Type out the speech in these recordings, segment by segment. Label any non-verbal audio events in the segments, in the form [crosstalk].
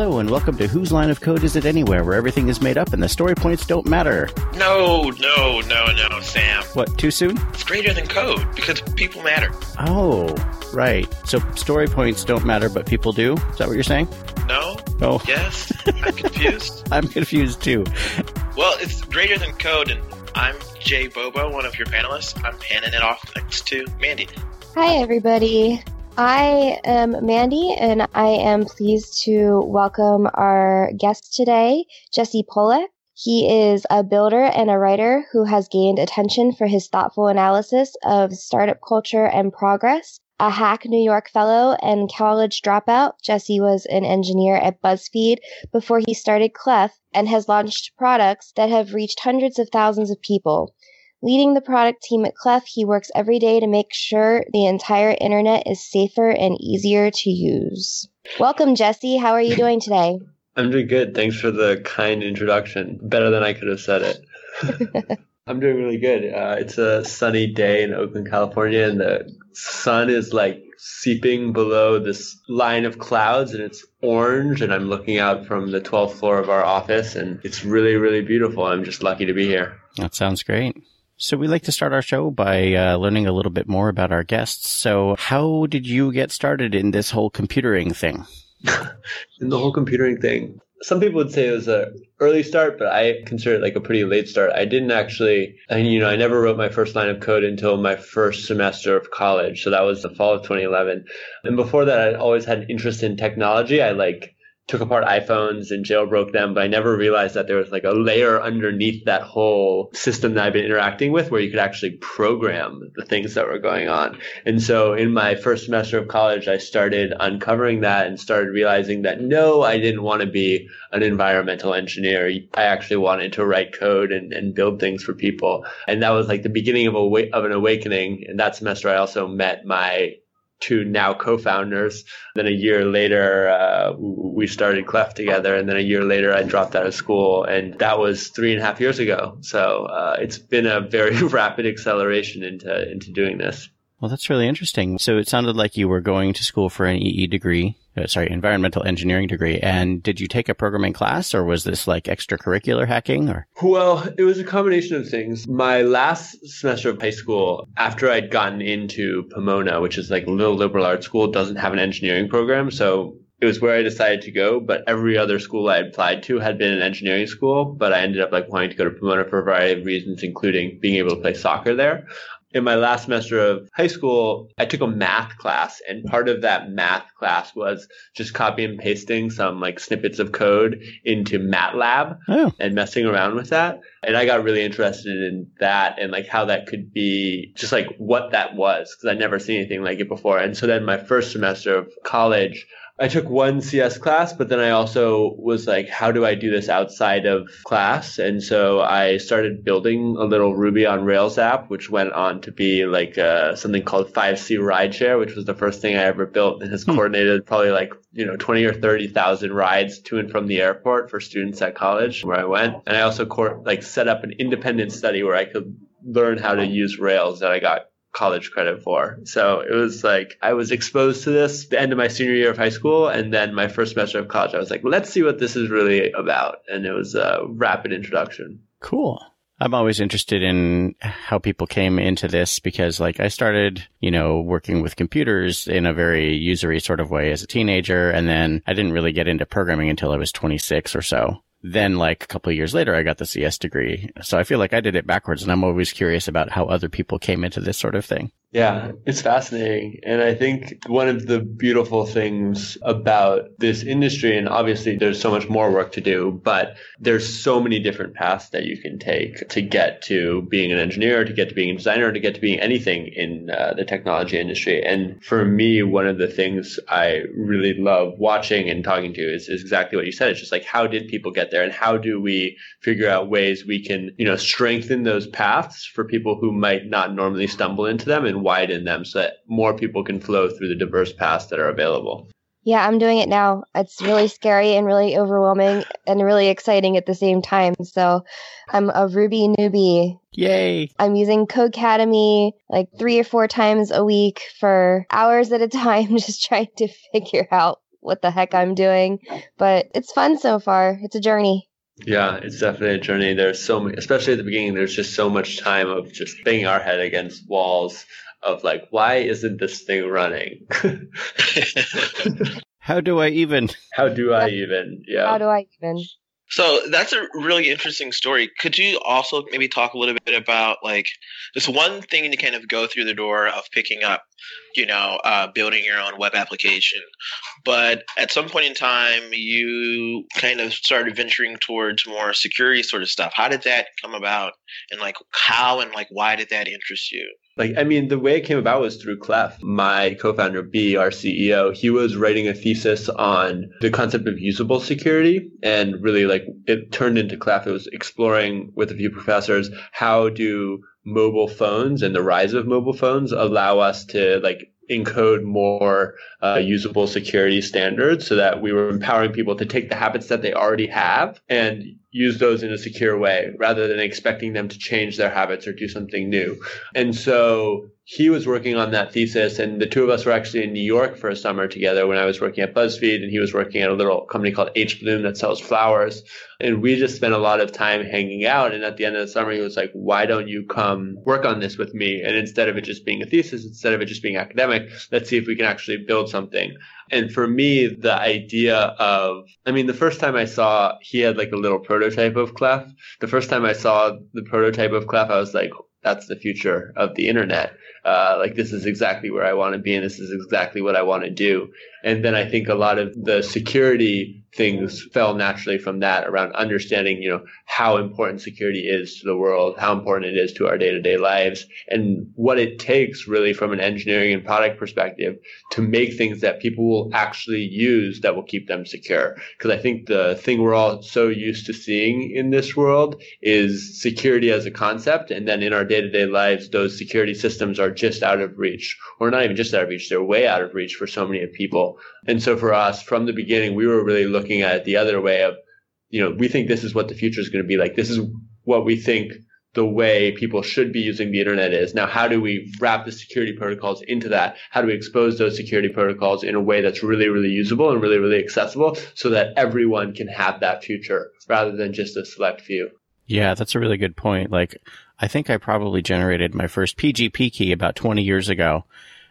Hello, and welcome to Whose Line of Code Is It Anywhere, where everything is made up and the story points don't matter. No, no, no, no, Sam. What, too soon? It's greater than code because people matter. Oh, right. So story points don't matter, but people do? Is that what you're saying? No? Oh. Yes? I'm confused. [laughs] I'm confused too. Well, it's greater than code, and I'm Jay Bobo, one of your panelists. I'm handing it off next to Mandy. Hi, everybody. I am Mandy, and I am pleased to welcome our guest today, Jesse Pollak. He is a builder and a writer who has gained attention for his thoughtful analysis of startup culture and progress. A Hack New York fellow and college dropout, Jesse was an engineer at BuzzFeed before he started Clef and has launched products that have reached hundreds of thousands of people. Leading the product team at Clef, he works every day to make sure the entire internet is safer and easier to use. Welcome, Jesse. How are you doing today? [laughs] I'm doing good. Thanks for the kind introduction. Better than I could have said it. [laughs] I'm doing really good. Uh, it's a sunny day in Oakland, California, and the sun is like seeping below this line of clouds and it's orange and I'm looking out from the 12th floor of our office and it's really, really beautiful. I'm just lucky to be here. That sounds great. So we like to start our show by uh, learning a little bit more about our guests. So how did you get started in this whole computering thing? [laughs] in the whole computering thing, some people would say it was a early start, but I consider it like a pretty late start. I didn't actually, and you know, I never wrote my first line of code until my first semester of college. So that was the fall of 2011. And before that, I always had an interest in technology. I like took apart iPhones and jailbroke them, but I never realized that there was like a layer underneath that whole system that I've been interacting with where you could actually program the things that were going on. And so in my first semester of college, I started uncovering that and started realizing that no, I didn't want to be an environmental engineer. I actually wanted to write code and, and build things for people. And that was like the beginning of a of an awakening. And that semester, I also met my two now co-founders. Then a year later, uh, we started Clef together, and then a year later, I dropped out of school, and that was three and a half years ago. So uh, it's been a very [laughs] rapid acceleration into into doing this. Well, that's really interesting. So it sounded like you were going to school for an EE degree, uh, sorry, environmental engineering degree. And did you take a programming class or was this like extracurricular hacking or? Well, it was a combination of things. My last semester of high school, after I'd gotten into Pomona, which is like a little liberal arts school, doesn't have an engineering program. So it was where I decided to go, but every other school I applied to had been an engineering school, but I ended up like wanting to go to Pomona for a variety of reasons, including being able to play soccer there in my last semester of high school, I took a math class and part of that math class was just copy and pasting some like snippets of code into MATLAB oh. and messing around with that. And I got really interested in that and like how that could be just like what that was because I'd never seen anything like it before. And so then my first semester of college, I took one CS class, but then I also was like, how do I do this outside of class? And so I started building a little Ruby on Rails app, which went on to be like uh, something called 5C Rideshare, which was the first thing I ever built and has hmm. coordinated probably like, you know, 20 or 30,000 rides to and from the airport for students at college where I went. And I also cor- like set up an independent study where I could learn how to use Rails that I got college credit for. So it was like I was exposed to this the end of my senior year of high school and then my first semester of college. I was like, let's see what this is really about. And it was a rapid introduction. Cool. I'm always interested in how people came into this because like I started, you know, working with computers in a very usery sort of way as a teenager. And then I didn't really get into programming until I was 26 or so then like a couple of years later, I got the CS degree. So I feel like I did it backwards and I'm always curious about how other people came into this sort of thing. Yeah, it's fascinating. And I think one of the beautiful things about this industry, and obviously there's so much more work to do, but there's so many different paths that you can take to get to being an engineer, to get to being a designer, to get to being anything in uh, the technology industry. And for me, one of the things I really love watching and talking to is, is exactly what you said. It's just like, how did people get there and how do we figure out ways we can, you know, strengthen those paths for people who might not normally stumble into them and widen them so that more people can flow through the diverse paths that are available. Yeah, I'm doing it now. It's really scary and really overwhelming and really exciting at the same time. So I'm a Ruby newbie. Yay. I'm using Codecademy like three or four times a week for hours at a time, [laughs] just trying to figure out what the heck I'm doing, but it's fun so far. It's a journey. Yeah, it's definitely a journey. There's so many, especially at the beginning, there's just so much time of just banging our head against walls of like, why isn't this thing running? [laughs] How do I even? How do I even? Yeah. How do I even? So that's a really interesting story. Could you also maybe talk a little bit about like this one thing to kind of go through the door of picking up, you know, uh, building your own web application, but at some point in time you kind of started venturing towards more security sort of stuff. How did that come about, and like how and like why did that interest you? Like, I mean, the way it came about was through Clef. My co-founder, B, our CEO, he was writing a thesis on the concept of usable security and really like it turned into Clef. It was exploring with a few professors, how do mobile phones and the rise of mobile phones allow us to like encode more uh, usable security standards so that we were empowering people to take the habits that they already have and use those in a secure way rather than expecting them to change their habits or do something new. And so he was working on that thesis and the two of us were actually in New York for a summer together when I was working at BuzzFeed and he was working at a little company called H Bloom that sells flowers. And we just spent a lot of time hanging out. And at the end of the summer, he was like, why don't you come work on this with me? And instead of it just being a thesis, instead of it just being academic, let's see if we can actually build something. And for me, the idea of, I mean, the first time I saw, he had like a little prototype of Clef. The first time I saw the prototype of Clef, I was like, that's the future of the internet. Uh, like this is exactly where I want to be and this is exactly what I want to do. And then I think a lot of the security things fell naturally from that around understanding, you know, how important security is to the world, how important it is to our day to day lives, and what it takes really from an engineering and product perspective to make things that people will actually use that will keep them secure. Because I think the thing we're all so used to seeing in this world is security as a concept. And then in our day to day lives, those security systems are just out of reach, or not even just out of reach, they're way out of reach for so many people. And so for us, from the beginning, we were really looking at it the other way of, you know, we think this is what the future is going to be like. This is what we think the way people should be using the internet is. Now, how do we wrap the security protocols into that? How do we expose those security protocols in a way that's really, really usable and really, really accessible so that everyone can have that future rather than just a select few? Yeah, that's a really good point. Like, I think I probably generated my first PGP key about 20 years ago,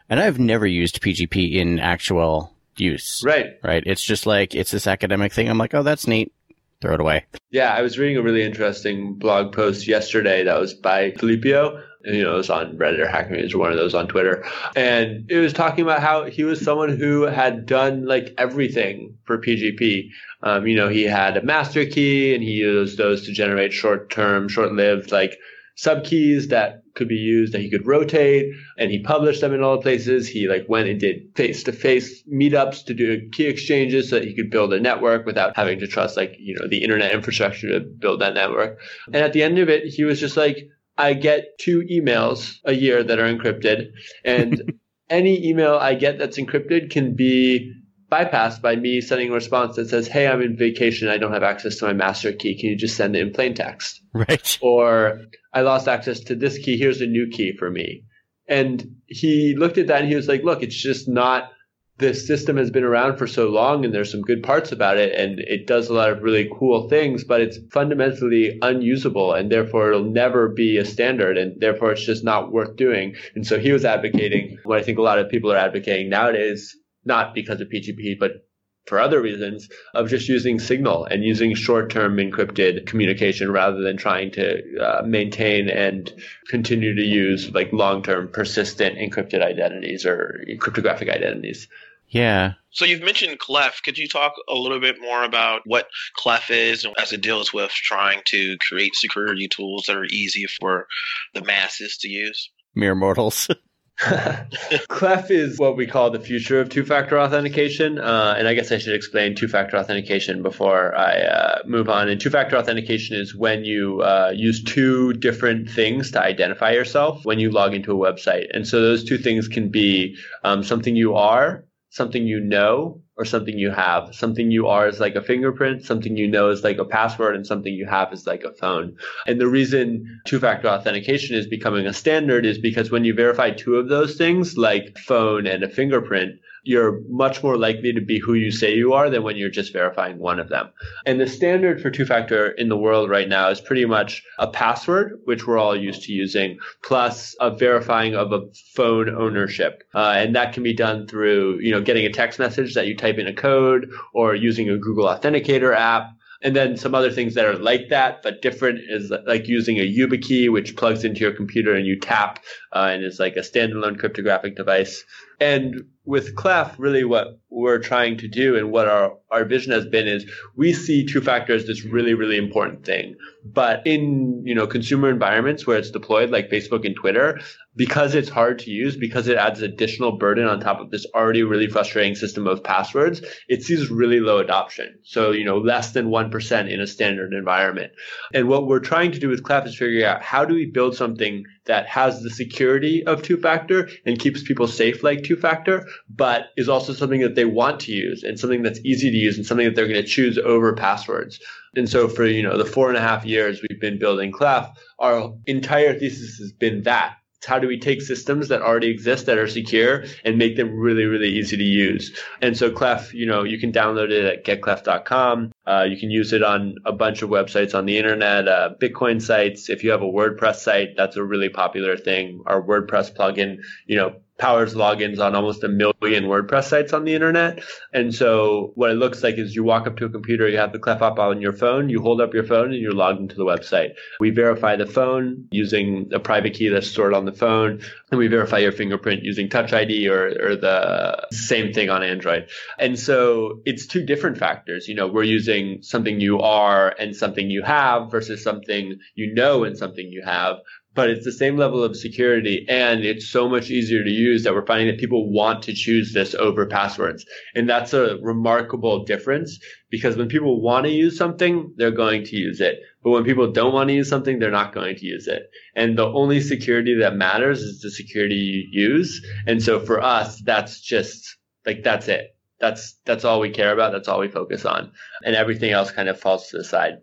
and I've never used PGP in actual use. Right. Right. It's just like, it's this academic thing. I'm like, oh, that's neat. Throw it away. Yeah, I was reading a really interesting blog post yesterday that was by Filippo. And, you know, it was on Reddit or Hacker News or one of those on Twitter. And it was talking about how he was someone who had done like everything for PGP. Um, you know, he had a master key and he used those to generate short term, short lived like subkeys that could be used that he could rotate and he published them in all the places. He like went and did face to face meetups to do key exchanges so that he could build a network without having to trust like you know the internet infrastructure to build that network. And at the end of it he was just like i get two emails a year that are encrypted and [laughs] any email i get that's encrypted can be bypassed by me sending a response that says, Hey, I'm in vacation. I don't have access to my master key. Can you just send it in plain text? Right. Or I lost access to this key. Here's a new key for me. And he looked at that and he was like, look, it's just not, this system has been around for so long and there's some good parts about it and it does a lot of really cool things, but it's fundamentally unusable and therefore it'll never be a standard and therefore it's just not worth doing. And so he was advocating what I think a lot of people are advocating nowadays, not because of PGP, but for other reasons of just using Signal and using short-term encrypted communication rather than trying to uh, maintain and continue to use like long-term persistent encrypted identities or cryptographic identities. Yeah. So you've mentioned Clef. Could you talk a little bit more about what Clef is and as it deals with trying to create security tools that are easy for the masses to use? Mere mortals. [laughs] [laughs] Clef is what we call the future of two-factor authentication, uh, and I guess I should explain two-factor authentication before I uh, move on. And two-factor authentication is when you uh, use two different things to identify yourself when you log into a website, and so those two things can be um, something you are, something you know, or something you have. Something you are is like a fingerprint, something you know is like a password, and something you have is like a phone. And the reason two factor authentication is becoming a standard is because when you verify two of those things, like phone and a fingerprint, you're much more likely to be who you say you are than when you're just verifying one of them. And the standard for two factor in the world right now is pretty much a password, which we're all used to using, plus a verifying of a phone ownership. Uh, and that can be done through, you know, getting a text message that you type in a code or using a Google Authenticator app and then some other things that are like that, but different is like using a YubiKey, which plugs into your computer and you tap uh, and is like a standalone cryptographic device. And with Clef, really what we're trying to do and what our, our vision has been is we see two factor as this really, really important thing. But in, you know, consumer environments where it's deployed like Facebook and Twitter, because it's hard to use, because it adds additional burden on top of this already really frustrating system of passwords, it sees really low adoption. So, you know, less than 1% in a standard environment. And what we're trying to do with Clef is figure out how do we build something that has the security of two factor and keeps people safe like two factor, but is also something that they want to use and something that's easy to use and something that they're going to choose over passwords. And so for, you know, the four and a half years we've been building Clef, our entire thesis has been that how do we take systems that already exist that are secure and make them really, really easy to use? And so Clef, you know, you can download it at getclef.com. Uh, you can use it on a bunch of websites on the internet, uh, Bitcoin sites. If you have a WordPress site, that's a really popular thing. Our WordPress plugin, you know, powers logins on almost a million WordPress sites on the internet. And so what it looks like is you walk up to a computer, you have the Clef app on your phone, you hold up your phone and you're logged into the website. We verify the phone using a private key that's stored on the phone and we verify your fingerprint using Touch ID or, or the same thing on Android. And so it's two different factors. You know, we're using something you are and something you have versus something you know and something you have but it's the same level of security and it's so much easier to use that we're finding that people want to choose this over passwords. And that's a remarkable difference because when people want to use something, they're going to use it. But when people don't want to use something, they're not going to use it. And the only security that matters is the security you use. And so for us, that's just like, that's it. That's, that's all we care about. That's all we focus on. And everything else kind of falls to the side.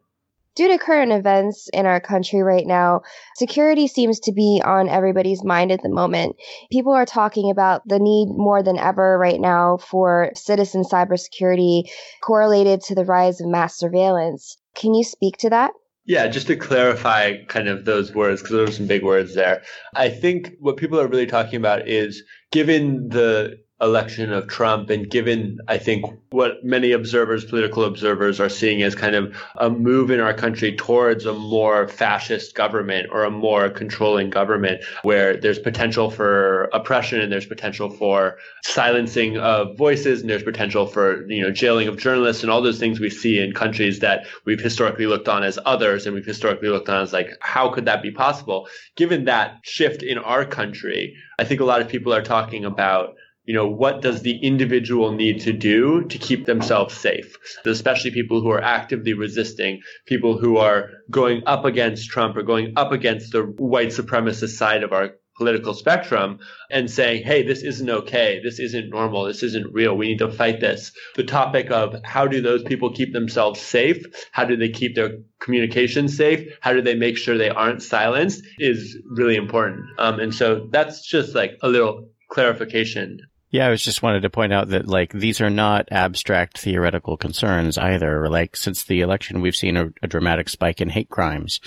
Due to current events in our country right now, security seems to be on everybody's mind at the moment. People are talking about the need more than ever right now for citizen cybersecurity correlated to the rise of mass surveillance. Can you speak to that? Yeah, just to clarify kind of those words, because there are some big words there. I think what people are really talking about is given the election of Trump and given, I think, what many observers, political observers are seeing as kind of a move in our country towards a more fascist government or a more controlling government where there's potential for oppression and there's potential for silencing of voices and there's potential for, you know, jailing of journalists and all those things we see in countries that we've historically looked on as others and we've historically looked on as like, how could that be possible? Given that shift in our country, I think a lot of people are talking about you know, what does the individual need to do to keep themselves safe? Especially people who are actively resisting, people who are going up against Trump or going up against the white supremacist side of our political spectrum and saying, hey, this isn't okay. This isn't normal. This isn't real. We need to fight this. The topic of how do those people keep themselves safe? How do they keep their communication safe? How do they make sure they aren't silenced is really important. Um, and so that's just like a little clarification yeah, I was just wanted to point out that like these are not abstract theoretical concerns either. Like since the election, we've seen a, a, dramatic spike in hate crimes.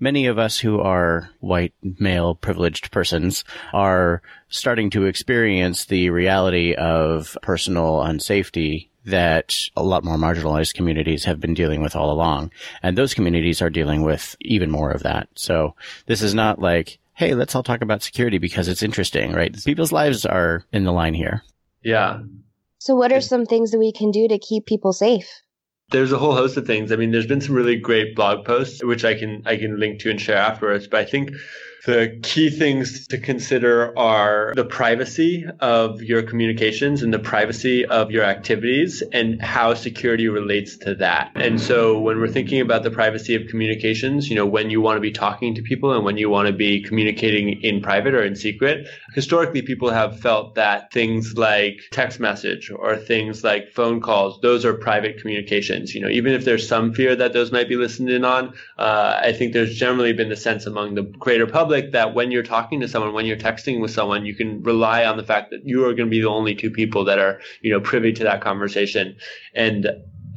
Many of us who are white male privileged persons are starting to experience the reality of personal unsafety that a lot more marginalized communities have been dealing with all along. And those communities are dealing with even more of that. So this is not like, hey, let's all talk about security because it's interesting, right? People's lives are in the line here. Yeah. So, what are some things that we can do to keep people safe? There's a whole host of things. I mean, there's been some really great blog posts, which I can I can link to and share afterwards. But I think the key things to consider are the privacy of your communications and the privacy of your activities and how security relates to that. And so when we're thinking about the privacy of communications, you know, when you want to be talking to people and when you want to be communicating in private or in secret, historically people have felt that things like text message or things like phone calls, those are private communications. You know, even if there's some fear that those might be listened in on, uh, I think there's generally been the sense among the greater public public that when you're talking to someone, when you're texting with someone, you can rely on the fact that you are going to be the only two people that are, you know, privy to that conversation. And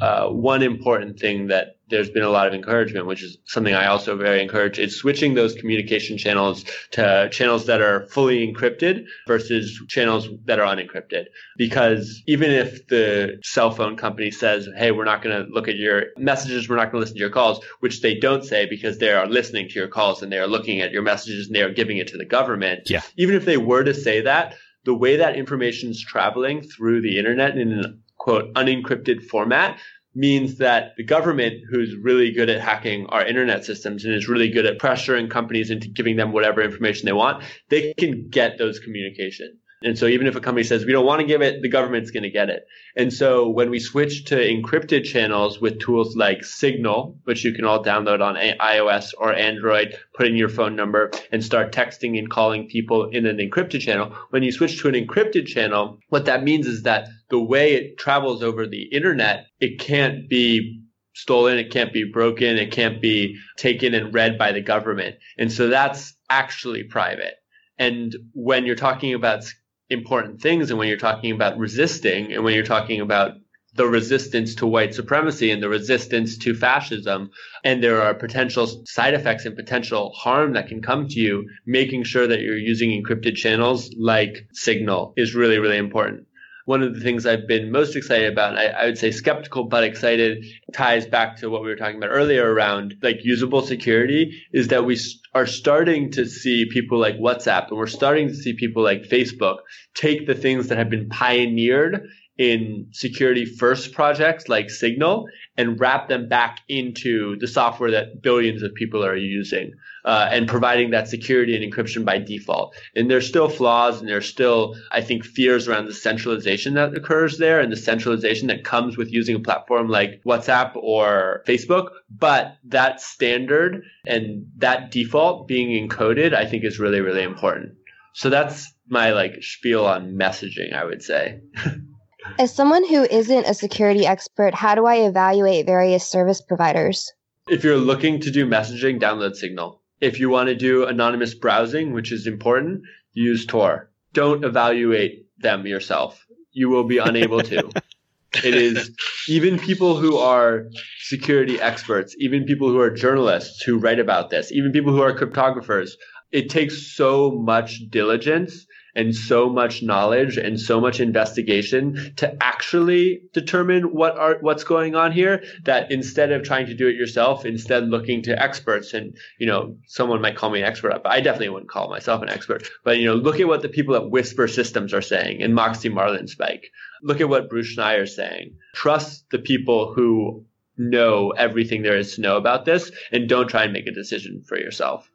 uh, one important thing that there's been a lot of encouragement, which is something I also very encourage, is switching those communication channels to channels that are fully encrypted versus channels that are unencrypted. Because even if the cell phone company says, hey, we're not going to look at your messages, we're not going to listen to your calls, which they don't say because they are listening to your calls and they are looking at your messages and they are giving it to the government. Yeah. Even if they were to say that, the way that information is traveling through the internet in an quote unencrypted format means that the government, who's really good at hacking our internet systems and is really good at pressuring companies into giving them whatever information they want, they can get those communications. And so even if a company says we don't want to give it, the government's going to get it. And so when we switch to encrypted channels with tools like Signal, which you can all download on iOS or Android, put in your phone number and start texting and calling people in an encrypted channel. When you switch to an encrypted channel, what that means is that the way it travels over the internet, it can't be stolen, it can't be broken, it can't be taken and read by the government. And so that's actually private. And when you're talking about important things. And when you're talking about resisting and when you're talking about the resistance to white supremacy and the resistance to fascism, and there are potential side effects and potential harm that can come to you, making sure that you're using encrypted channels like Signal is really, really important one of the things I've been most excited about, I, I, would say skeptical but excited, ties back to what we were talking about earlier around like usable security, is that we are starting to see people like WhatsApp and we're starting to see people like Facebook take the things that have been pioneered in security first projects like Signal and wrap them back into the software that billions of people are using uh, and providing that security and encryption by default. And there's still flaws and there's still, I think, fears around the centralization that occurs there and the centralization that comes with using a platform like WhatsApp or Facebook. But that standard and that default being encoded, I think is really, really important. So that's my like spiel on messaging, I would say. [laughs] As someone who isn't a security expert, how do I evaluate various service providers? If you're looking to do messaging, download Signal. If you want to do anonymous browsing, which is important, use Tor. Don't evaluate them yourself. You will be unable to. [laughs] it is even people who are security experts, even people who are journalists who write about this, even people who are cryptographers. It takes so much diligence and so much knowledge and so much investigation to actually determine what are what's going on here that instead of trying to do it yourself instead looking to experts and you know someone might call me an expert but i definitely wouldn't call myself an expert. But you know look at what the people at whisper systems are saying and moxie marlinspike look at what bruce schneier is saying. Trust the people who know everything there is to know about this and don't try and make a decision for yourself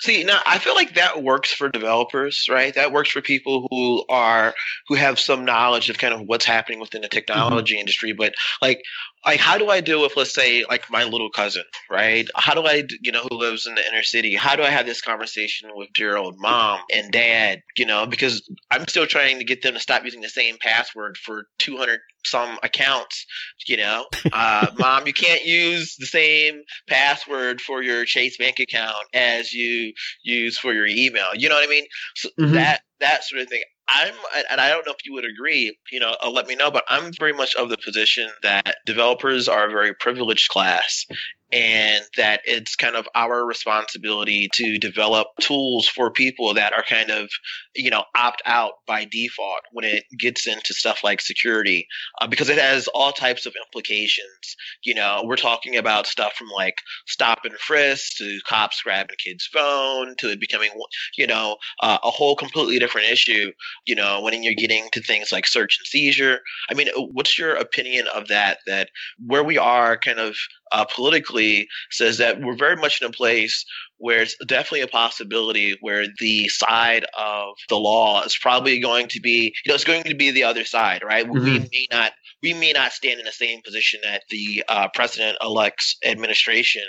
See, now I feel like that works for developers, right? That works for people who are who have some knowledge of kind of what's happening within the mm-hmm. technology mm-hmm. industry. But like, like how do I deal with, let's say, like my little cousin, right? How do I, you know, who lives in the inner city? How do I have this conversation with Gerald, mom and dad? You know, because I'm still trying to get them to stop using the same password for 200 some accounts. You know, [laughs] uh, mom, you can't use the same password for your Chase bank account as you use for your email. You know what I mean? So mm-hmm. that that sort of thing. I'm, and I don't know if you would agree, you know, uh, let me know, but I'm very much of the position that developers are a very privileged class and that it's kind of our responsibility to develop tools for people that are kind of you know opt out by default when it gets into stuff like security uh, because it has all types of implications. You know we're talking about stuff from like stop and frisk to cops grabbing kid's phone to it becoming you know uh, a whole completely different issue you know when you're getting to things like search and seizure. I mean what's your opinion of that that where we are kind of uh, politically says that we're very much in a place where it's definitely a possibility where the side of the law is probably going to be, you know, it's going to be the other side, right? Mm-hmm. We may not, we may not stand in the same position that the uh, president-elect's administration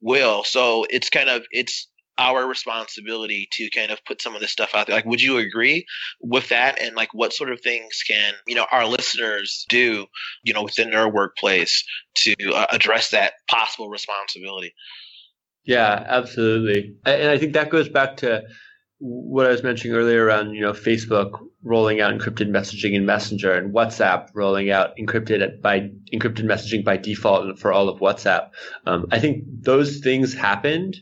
will. So it's kind of it's our responsibility to kind of put some of this stuff out there. Like, would you agree with that? And like, what sort of things can you know our listeners do, you know, within their workplace to uh, address that possible responsibility? Yeah, absolutely. And I think that goes back to what I was mentioning earlier around, you know, Facebook rolling out encrypted messaging in Messenger and WhatsApp rolling out encrypted by encrypted messaging by default for all of WhatsApp. Um, I think those things happened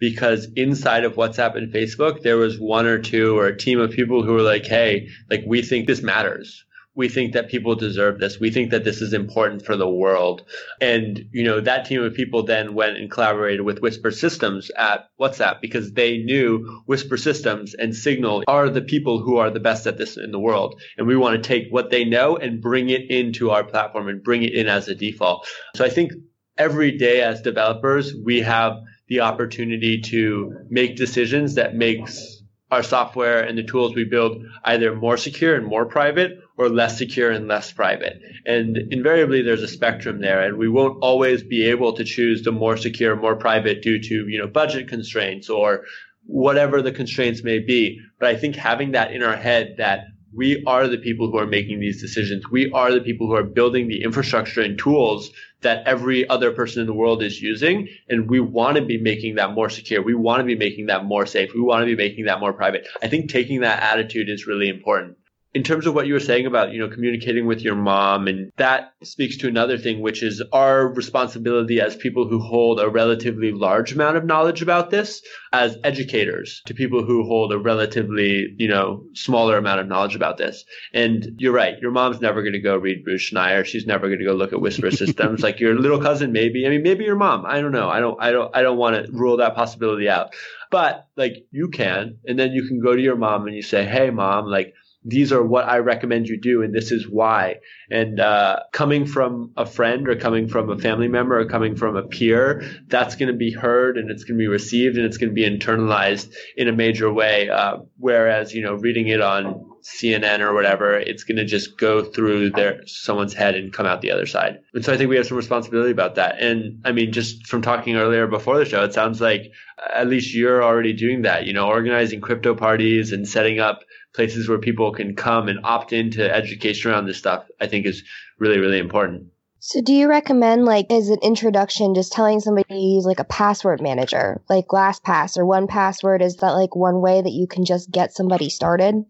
because inside of WhatsApp and Facebook, there was one or two or a team of people who were like, Hey, like we think this matters we think that people deserve this. We think that this is important for the world. And, you know, that team of people then went and collaborated with Whisper Systems at WhatsApp because they knew Whisper Systems and Signal are the people who are the best at this in the world. And we want to take what they know and bring it into our platform and bring it in as a default. So I think every day as developers, we have the opportunity to make decisions that makes our software and the tools we build either more secure and more private or less secure and less private. And invariably there's a spectrum there and we won't always be able to choose the more secure, more private due to, you know, budget constraints or whatever the constraints may be. But I think having that in our head that we are the people who are making these decisions. We are the people who are building the infrastructure and tools that every other person in the world is using. And we want to be making that more secure. We want to be making that more safe. We want to be making that more private. I think taking that attitude is really important in terms of what you were saying about you know communicating with your mom and that speaks to another thing which is our responsibility as people who hold a relatively large amount of knowledge about this as educators to people who hold a relatively you know smaller amount of knowledge about this. And you're right your mom's never going to go read Bruce Schneier. She's never going to go look at whisper [laughs] systems. Like your little cousin maybe. I mean maybe your mom. I don't know. I don't i don't i don't want to rule that possibility out. But like you can and then you can go to your mom and you say hey mom like these are what I recommend you do, and this is why. And uh, coming from a friend or coming from a family member or coming from a peer, that's going to be heard and it's going to be received and it's going to be internalized in a major way. Uh, whereas, you know, reading it on CNN or whatever, it's going to just go through their someone's head and come out the other side. And so I think we have some responsibility about that. And I mean, just from talking earlier before the show, it sounds like at least you're already doing that. You know, organizing crypto parties and setting up places where people can come and opt into education around this stuff, I think is really, really important. So do you recommend like as an introduction just telling somebody to use like a password manager, like LastPass or 1Password is that like one way that you can just get somebody started?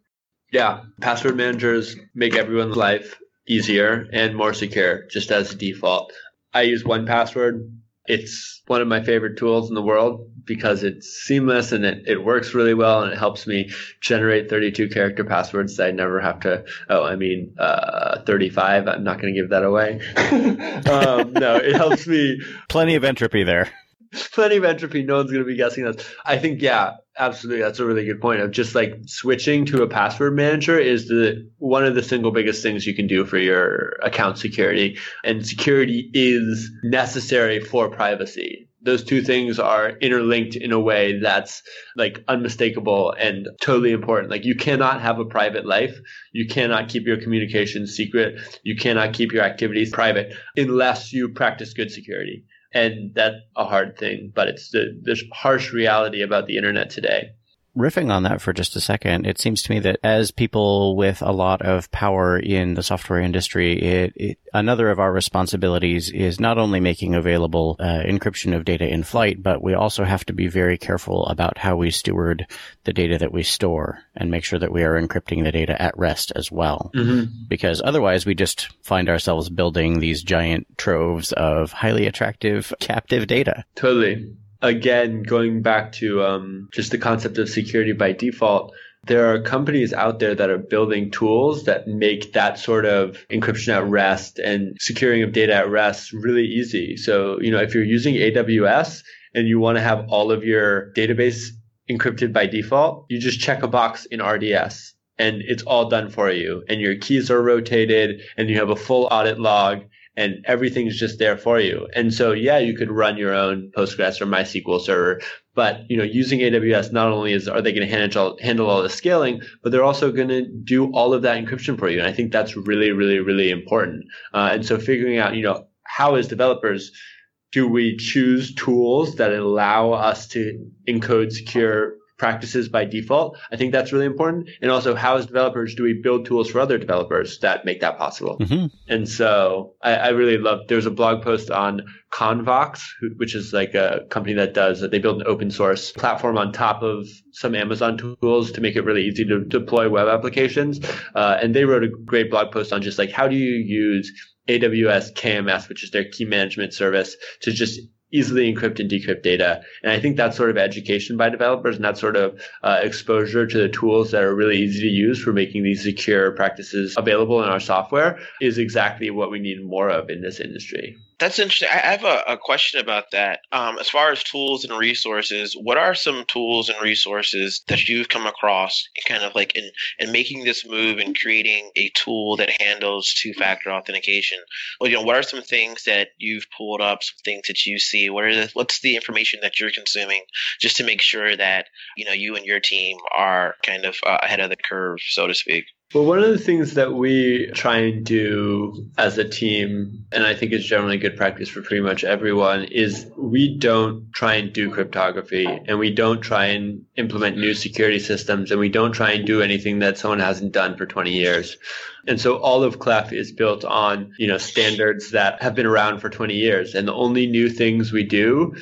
Yeah, password managers make everyone's life easier and more secure just as a default. I use 1Password it's one of my favorite tools in the world because it's seamless and it, it works really well and it helps me generate 32 character passwords that I never have to, oh, I mean, uh, 35. I'm not going to give that away. [laughs] um, no, it helps me. Plenty of entropy there. [laughs] plenty of entropy. No one's going to be guessing that. I think, yeah, absolutely. That's a really good point of just like switching to a password manager is the one of the single biggest things you can do for your account security. And security is necessary for privacy. Those two things are interlinked in a way that's like unmistakable and totally important. Like you cannot have a private life. You cannot keep your communications secret. You cannot keep your activities private unless you practice good security and that's a hard thing but it's the, the harsh reality about the internet today riffing on that for just a second, it seems to me that as people with a lot of power in the software industry, it, it, another of our responsibilities is not only making available uh, encryption of data in flight, but we also have to be very careful about how we steward the data that we store and make sure that we are encrypting the data at rest as well. Mm-hmm. Because otherwise, we just find ourselves building these giant troves of highly attractive captive data. Totally again, going back to um, just the concept of security by default, there are companies out there that are building tools that make that sort of encryption at rest and securing of data at rest really easy. So, you know, if you're using AWS and you want to have all of your database encrypted by default, you just check a box in RDS and it's all done for you. And your keys are rotated and you have a full audit log and everything's just there for you. And so, yeah, you could run your own Postgres or MySQL server, but you know, using AWS, not only is are they going to handle handle all the scaling, but they're also going to do all of that encryption for you. And I think that's really, really, really important. Uh, and so, figuring out, you know, how as developers do we choose tools that allow us to encode secure practices by default. I think that's really important. And also, how as developers do we build tools for other developers that make that possible? Mm-hmm. And so I, I really love, there's a blog post on Convox, who, which is like a company that does, they build an open source platform on top of some Amazon tools to make it really easy to deploy web applications. Uh, and they wrote a great blog post on just like, how do you use AWS KMS, which is their key management service, to just easily encrypt and decrypt data. And I think that sort of education by developers and that sort of uh, exposure to the tools that are really easy to use for making these secure practices available in our software is exactly what we need more of in this industry. That's interesting. I have a, a question about that. Um, as far as tools and resources, what are some tools and resources that you've come across in kind of like in, in making this move and creating a tool that handles two-factor authentication? Well, you know, what are some things that you've pulled up, some things that you see? What are the, what's the information that you're consuming just to make sure that, you know, you and your team are kind of uh, ahead of the curve, so to speak? Well, one of the things that we try and do as a team, and I think is generally good practice for pretty much everyone, is we don't try and do cryptography and we don't try and implement new security systems and we don't try and do anything that someone hasn't done for 20 years. And so all of Clef is built on, you know, standards that have been around for 20 years. And the only new things we do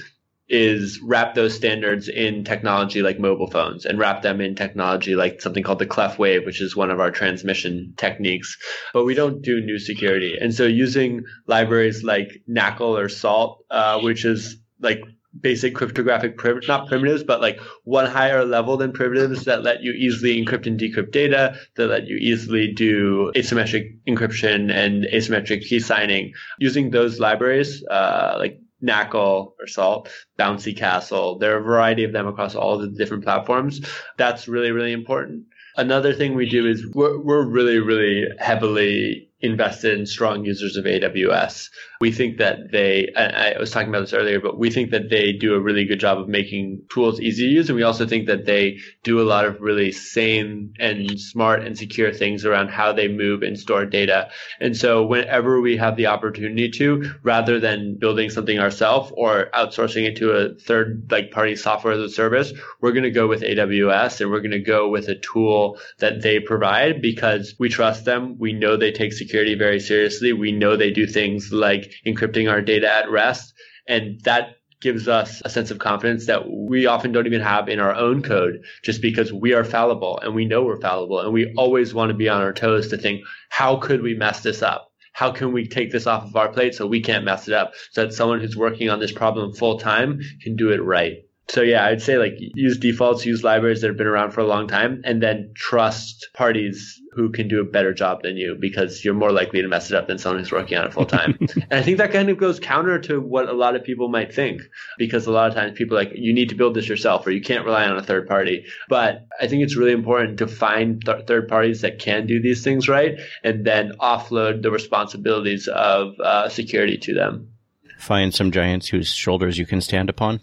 is wrap those standards in technology like mobile phones and wrap them in technology like something called the clef wave which is one of our transmission techniques. But we don't do new security. And so using libraries like NACL or salt uh, which is like basic cryptographic prim- not primitives but like one higher level than primitives that let you easily encrypt and decrypt data that let you easily do asymmetric encryption and asymmetric key signing. Using those libraries uh, like NACL or SALT, Bouncy Castle. There are a variety of them across all the different platforms. That's really, really important. Another thing we do is we're, we're really, really heavily invested in strong users of AWS. We think that they, I was talking about this earlier, but we think that they do a really good job of making tools easy to use. And we also think that they do a lot of really sane and smart and secure things around how they move and store data. And so whenever we have the opportunity to, rather than building something ourselves or outsourcing it to a third like party software as a service, we're going to go with AWS and we're going to go with a tool that they provide because we trust them. We know they take security very seriously. We know they do things like encrypting our data at rest. And that gives us a sense of confidence that we often don't even have in our own code just because we are fallible and we know we're fallible. And we always want to be on our toes to think, how could we mess this up? How can we take this off of our plate so we can't mess it up so that someone who's working on this problem full time can do it right? So yeah, I'd say like use defaults, use libraries that have been around for a long time, and then trust parties who can do a better job than you because you're more likely to mess it up than someone who's working on it full time. [laughs] and I think that kind of goes counter to what a lot of people might think because a lot of times people like you need to build this yourself or you can't rely on a third party. But I think it's really important to find th- third parties that can do these things right and then offload the responsibilities of uh, security to them. Find some giants whose shoulders you can stand upon.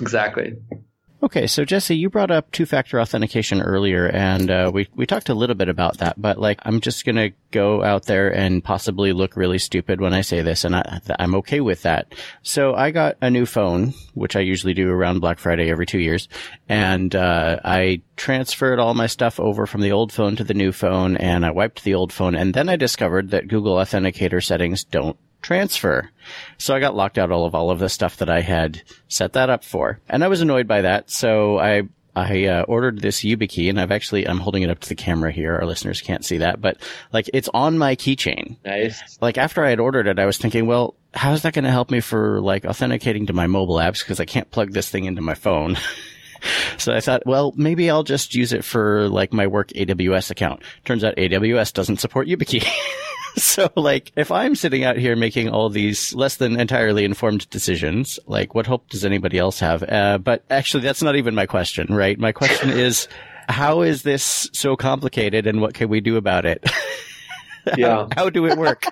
Exactly. Okay, so Jesse, you brought up two-factor authentication earlier, and uh, we we talked a little bit about that. But like, I'm just gonna go out there and possibly look really stupid when I say this, and I, I'm okay with that. So I got a new phone, which I usually do around Black Friday every two years, and uh, I transferred all my stuff over from the old phone to the new phone, and I wiped the old phone, and then I discovered that Google Authenticator settings don't transfer. So I got locked out all of all of the stuff that I had set that up for. And I was annoyed by that. So I I uh, ordered this YubiKey and I've actually I'm holding it up to the camera here. Our listeners can't see that, but like it's on my keychain. Nice. Like after I had ordered it, I was thinking, well, how is that going to help me for like authenticating to my mobile apps because I can't plug this thing into my phone. [laughs] so I thought, well, maybe I'll just use it for like my work AWS account. Turns out AWS doesn't support YubiKey. [laughs] [laughs] so like if I'm sitting out here making all these less than entirely informed decisions, like what hope does anybody else have? Uh, but actually that's not even my question, right? My question [laughs] is, how is this so complicated and what can we do about it? [laughs] Yeah. how, how do it work?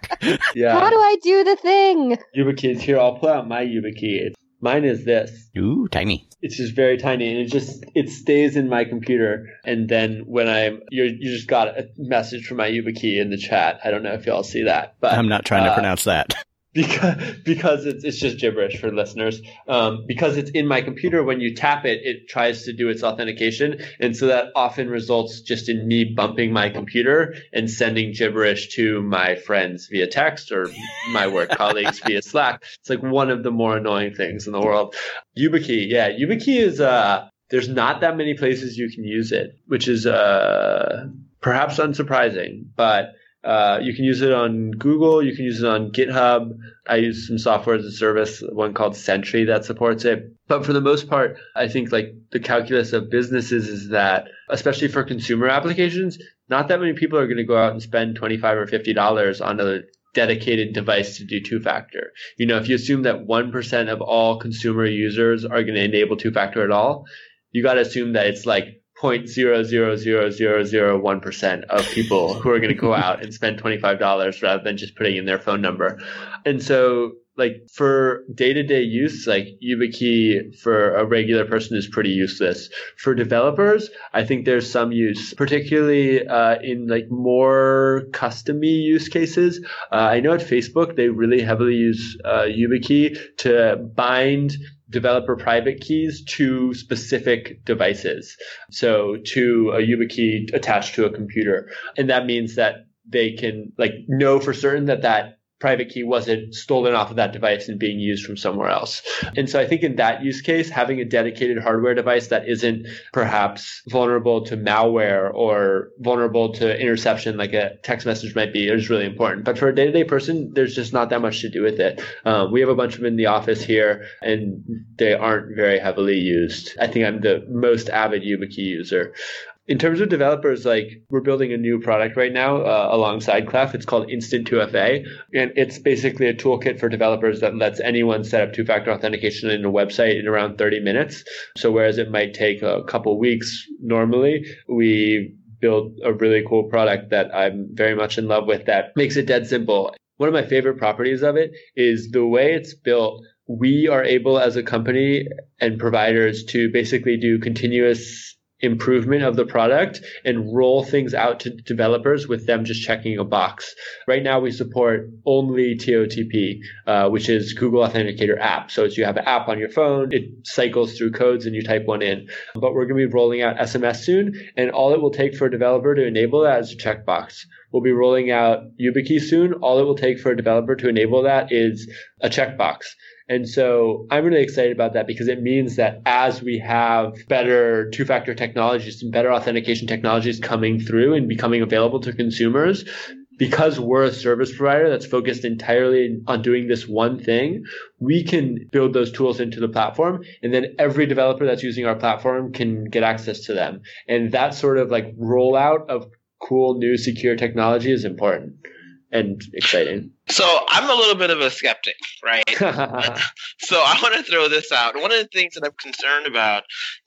Yeah. How do I do the thing? YubiKeys here. I'll pull out my YubiKey. It's, mine is this. Ooh, tiny. It's just very tiny, and it just it stays in my computer. And then when I'm you you just got a message from my YubiKey in the chat. I don't know if y'all see that, but I'm not trying to uh, pronounce that. [laughs] because because it's it's just gibberish for listeners. Um, because it's in my computer, when you tap it, it tries to do its authentication, and so that often results just in me bumping my computer and sending gibberish to my friends via text or my work [laughs] colleagues via Slack. It's like one of the more annoying things in the world. YubiKey, yeah, YubiKey is uh, there's not that many places you can use it, which is uh, perhaps unsurprising, but uh, you can use it on Google. You can use it on GitHub. I use some software as a service, one called Sentry that supports it. But for the most part, I think like the calculus of businesses is that, especially for consumer applications, not that many people are going to go out and spend 25 or $50 on a dedicated device to do two factor. You know, if you assume that 1% of all consumer users are going to enable two factor at all, you got to assume that it's like 0.0000001% of people who are going to go [laughs] out and spend $25 rather than just putting in their phone number. And so like for day-to-day use, like YubiKey for a regular person is pretty useless. For developers, I think there's some use, particularly uh, in like more customy use cases. Uh, I know at Facebook they really heavily use uh, YubiKey to bind developer private keys to specific devices. So to a YubiKey attached to a computer. And that means that they can like know for certain that that private key wasn't stolen off of that device and being used from somewhere else. And so I think in that use case, having a dedicated hardware device that isn't perhaps vulnerable to malware or vulnerable to interception like a text message might be is really important. But for a day-to-day person, there's just not that much to do with it. Um, we have a bunch of them in the office here and they aren't very heavily used. I think I'm the most avid YubiKey user. In terms of developers, like we're building a new product right now uh, alongside Clef. It's called Instant 2FA, and it's basically a toolkit for developers that lets anyone set up two-factor authentication in a website in around 30 minutes. So whereas it might take a couple weeks normally, we build a really cool product that I'm very much in love with that makes it dead simple. One of my favorite properties of it is the way it's built we are able as a company and providers to basically do continuous improvement of the product and roll things out to developers with them just checking a box. Right now we support only TOTP, uh, which is Google Authenticator app. So it's you have an app on your phone, it cycles through codes and you type one in. But we're going to be rolling out SMS soon and all it will take for a developer to enable that is a checkbox. We'll be rolling out YubiKey soon. All it will take for a developer to enable that is a checkbox. And so I'm really excited about that because it means that as we have better two factor technologies and better authentication technologies coming through and becoming available to consumers, because we're a service provider that's focused entirely on doing this one thing, we can build those tools into the platform and then every developer that's using our platform can get access to them. And that sort of like rollout of cool new secure technology is important and exciting. So I'm a little bit of a skeptic, right? [laughs] so I want to throw this out. One of the things that I'm concerned about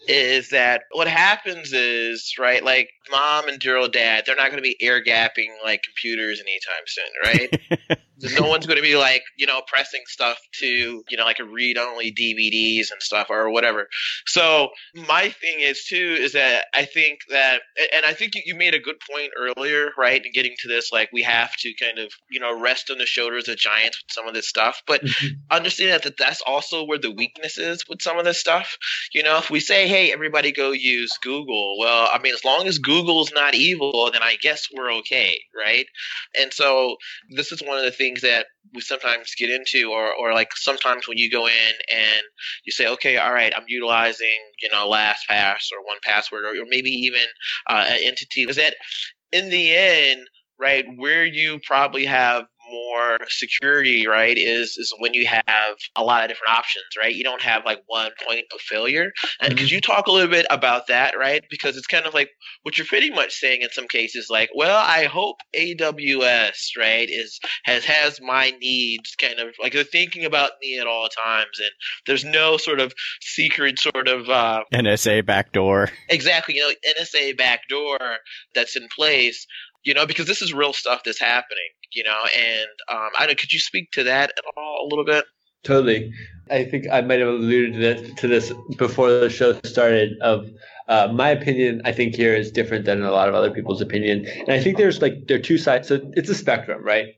is that what happens is, right, like mom and dear dad, they're not going to be air gapping like computers anytime soon, right? [laughs] no one's going to be like, you know, pressing stuff to, you know, like a read only DVDs and stuff or whatever. So my thing is too, is that I think that, and I think you made a good point earlier, right? In getting to this, like we have to kind of, you know, rest on the shoulders of giants with some of this stuff, but mm-hmm. understand that, that that's also where the weakness is with some of this stuff. You know, if we say, hey, everybody go use Google, well, I mean, as long as Google's not evil, then I guess we're okay, right? And so this is one of the things that we sometimes get into, or, or like sometimes when you go in and you say, okay, all right, I'm utilizing, you know, LastPass or 1Password, or, or maybe even uh, an entity, is that in the end, right, where you probably have more security, right, is is when you have a lot of different options, right? You don't have like one point of failure. And mm-hmm. could you talk a little bit about that, right? Because it's kind of like what you're pretty much saying in some cases, like, well, I hope AWS, right, is has has my needs kind of like they're thinking about me at all times, and there's no sort of secret sort of uh, NSA backdoor. Exactly, you know, NSA backdoor that's in place you know, because this is real stuff that's happening, you know, and um, I don't, could you speak to that at all a little bit? Totally. I think I might have alluded to this, to this before the show started of uh, my opinion, I think here is different than a lot of other people's opinion. And I think there's like, there are two sides. So it's a spectrum, right?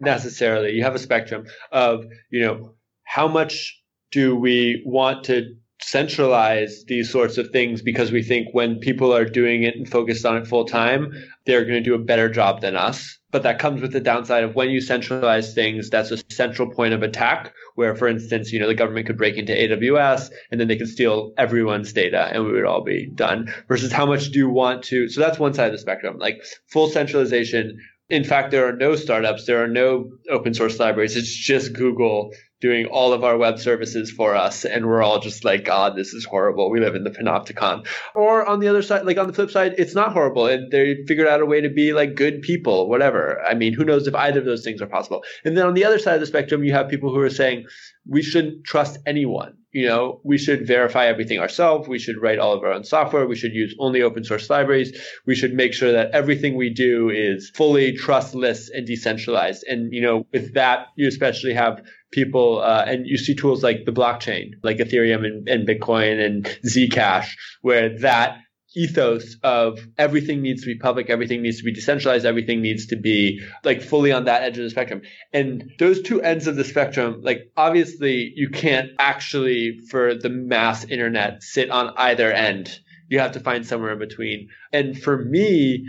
necessarily. You have a spectrum of, you know, how much do we want to centralize these sorts of things because we think when people are doing it and focused on it full time, they're going to do a better job than us. But that comes with the downside of when you centralize things, that's a central point of attack where, for instance, you know, the government could break into AWS and then they could steal everyone's data and we would all be done versus how much do you want to, so that's one side of the spectrum, like full centralization. In fact, there are no startups. There are no open source libraries. It's just Google doing all of our web services for us and we're all just like god this is horrible. We live in the panopticon. Or on the other side like on the flip side it's not horrible and they figured out a way to be like good people whatever. I mean who knows if either of those things are possible. And then on the other side of the spectrum you have people who are saying we shouldn't trust anyone. You know we should verify everything ourselves. We should write all of our own software. We should use only open source libraries. We should make sure that everything we do is fully trustless and decentralized. And you know with that you especially have people, uh, and you see tools like the blockchain, like Ethereum and, and Bitcoin and Zcash, where that ethos of everything needs to be public, everything needs to be decentralized, everything needs to be like fully on that edge of the spectrum. And those two ends of the spectrum, like obviously you can't actually for the mass internet sit on either end. You have to find somewhere in between. And for me,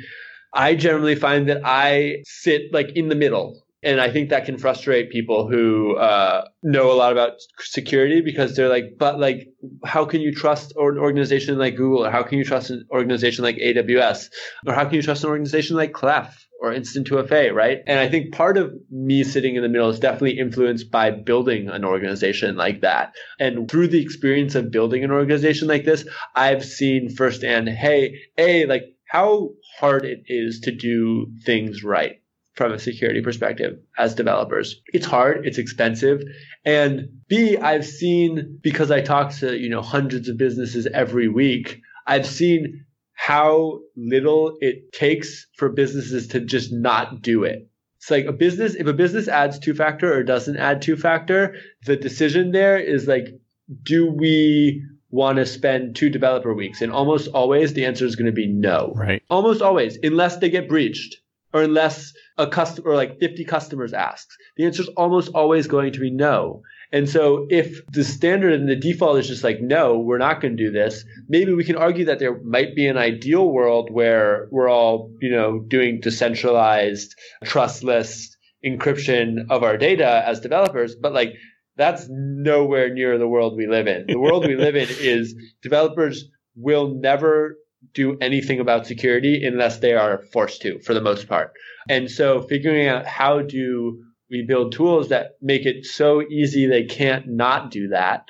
I generally find that I sit like in the middle and I think that can frustrate people who uh, know a lot about security because they're like, but like, how can you trust an organization like Google, or how can you trust an organization like AWS, or how can you trust an organization like Clef or Instant 2FA, right? And I think part of me sitting in the middle is definitely influenced by building an organization like that. And through the experience of building an organization like this, I've seen firsthand, hey, a like how hard it is to do things right from a security perspective as developers. It's hard, it's expensive. And B, I've seen because I talk to, you know, hundreds of businesses every week, I've seen how little it takes for businesses to just not do it. It's like a business, if a business adds two factor or doesn't add two factor, the decision there is like, do we want to spend two developer weeks? And almost always the answer is going to be no. Right. Almost always, unless they get breached or unless a customer, or like 50 customers asks? The answer is almost always going to be no. And so if the standard and the default is just like, no, we're not going to do this, maybe we can argue that there might be an ideal world where we're all, you know, doing decentralized, trustless encryption of our data as developers. But like, that's nowhere near the world we live in. The world we live in is developers will never do anything about security unless they are forced to for the most part. And so figuring out how do we build tools that make it so easy they can't not do that.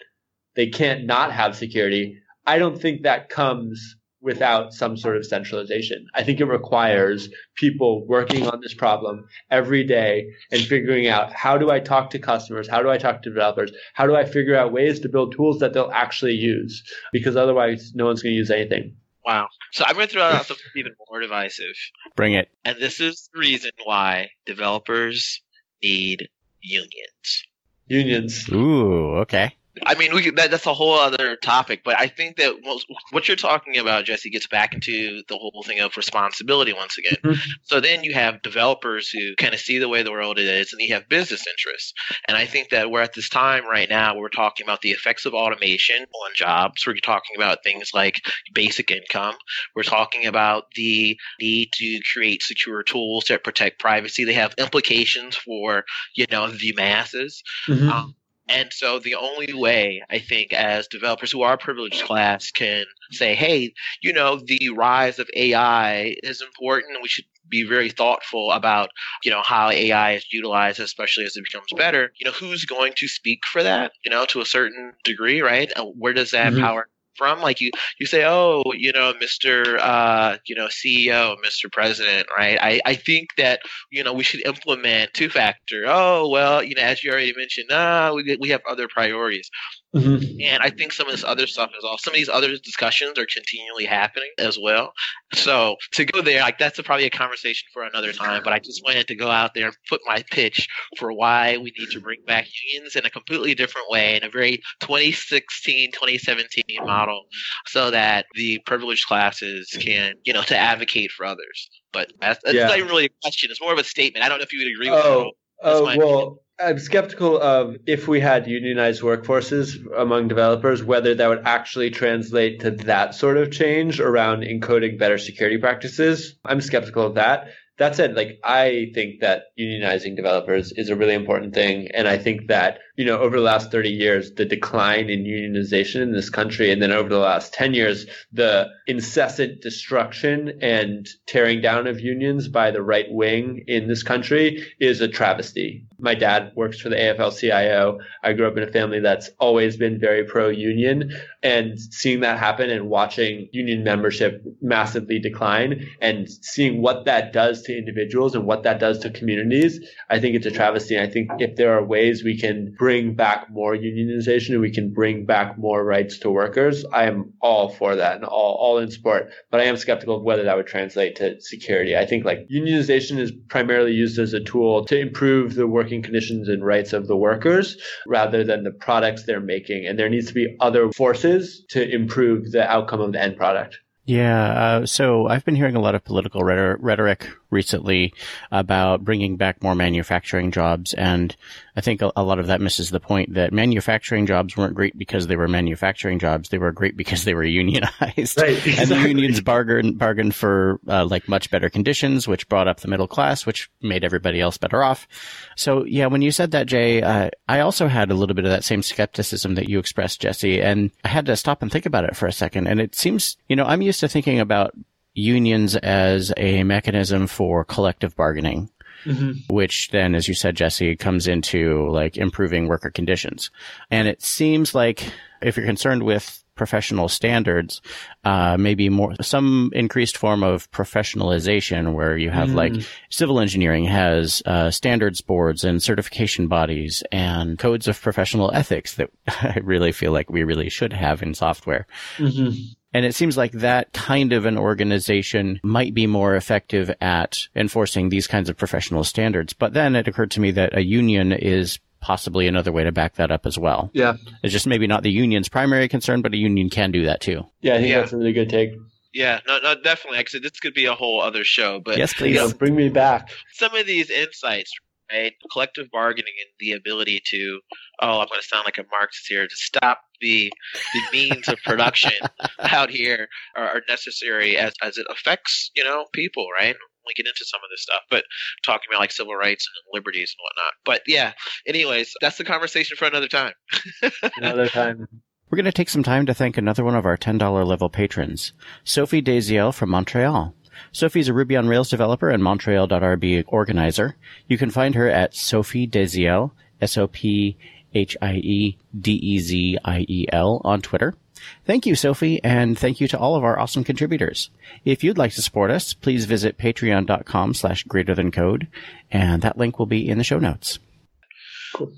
They can't not have security. I don't think that comes without some sort of centralization. I think it requires people working on this problem every day and figuring out how do I talk to customers? How do I talk to developers? How do I figure out ways to build tools that they'll actually use? Because otherwise no one's going to use anything. Wow. So I'm going to throw out something even more divisive. Bring it. And this is the reason why developers need unions. Unions. Ooh, okay. I mean, we that, that's a whole other topic, but I think that most, what you're talking about, Jesse, gets back into the whole thing of responsibility once again. Mm-hmm. So then you have developers who kind of see the way the world is, and you have business interests. And I think that we're at this time right now, where we're talking about the effects of automation on jobs. We're talking about things like basic income. We're talking about the need to create secure tools that protect privacy. They have implications for, you know, the masses. Mm-hmm. Um, and so the only way I think as developers who are a privileged class can say, hey, you know, the rise of AI is important and we should be very thoughtful about, you know, how AI is utilized, especially as it becomes better. You know, who's going to speak for that, you know, to a certain degree, right? where does that mm-hmm. power from. Like you, you say, oh, you know, Mr. Uh, you know, CEO, Mr. President, right? I, I think that you know we should implement two factor. Oh, well, you know, as you already mentioned, ah, we we have other priorities. Mm-hmm. And I think some of this other stuff is all some of these other discussions are continually happening as well. So to go there, like that's a, probably a conversation for another time. But I just wanted to go out there and put my pitch for why we need to bring back unions in a completely different way, in a very 2016, 2017 model, so that the privileged classes can, you know, to advocate for others. But that's, that's yeah. not really a question. It's more of a statement. I don't know if you would agree with oh. Oh well, I'm skeptical of if we had unionized workforces among developers, whether that would actually translate to that sort of change around encoding better security practices. I'm skeptical of that that said, like I think that unionizing developers is a really important thing, and I think that you know over the last thirty years, the decline in unionization in this country, and then over the last ten years, the incessant destruction and tearing down of unions by the right wing in this country is a travesty. My dad works for the AFL-CIO. I grew up in a family that's always been very pro-union, and seeing that happen and watching union membership massively decline, and seeing what that does to individuals and what that does to communities, I think it's a travesty. I think if there are ways we can bring back more unionization and we can bring back more rights to workers, I am all for that and all, all in support. But I am skeptical of whether that would translate to security. I think like unionization is primarily used as a tool to improve the working conditions and rights of the workers rather than the products they're making. And there needs to be other forces to improve the outcome of the end product. Yeah. Uh, so I've been hearing a lot of political rhetoric recently about bringing back more manufacturing jobs. And I think a, a, lot of that misses the point that manufacturing jobs weren't great because they were manufacturing jobs. They were great because they were [laughs] unionized. Right, exactly. And the unions bargained, bargained for uh, like much better conditions, which brought up the middle class, which made everybody else better off. So yeah, when you said that, Jay, uh, I also had a little bit of that same skepticism that you expressed, Jesse, and I had to stop and think about it for a second. And it seems, you know, I'm used to thinking about unions as a mechanism for collective bargaining. Mm-hmm. Which then, as you said, Jesse, comes into like improving worker conditions. And it seems like if you're concerned with professional standards, uh, maybe more some increased form of professionalization where you have mm. like civil engineering has uh, standards boards and certification bodies and codes of professional ethics that [laughs] I really feel like we really should have in software. Mm-hmm. And it seems like that kind of an organization might be more effective at enforcing these kinds of professional standards. But then it occurred to me that a union is possibly another way to back that up as well. Yeah. It's just maybe not the union's primary concern, but a union can do that too. Yeah, I think yeah. that's a really good take. Yeah, no, no, definitely. Actually, this could be a whole other show, but yes, please you know, bring me back. Some of these insights, right? Collective bargaining and the ability to, oh, I'm going to sound like a Marxist here, to stop the the means of production [laughs] out here are, are, necessary as as it affects you know people, right? We get into some of this stuff, but talking about like civil rights and liberties and whatnot. But yeah, anyways, that's the conversation for another time. [laughs] another time. We're going to take some time to thank another one of our $10 level patrons, Sophie Deziel from Montreal. Sophie's a Ruby on Rails developer and Montreal.rb organizer. You can find her at Sophie Deziel, S-O-P-H-I-E-D-E-Z-I-E-L on Twitter. Thank you, Sophie, and thank you to all of our awesome contributors. If you'd like to support us, please visit patreon.com slash greater than code, and that link will be in the show notes.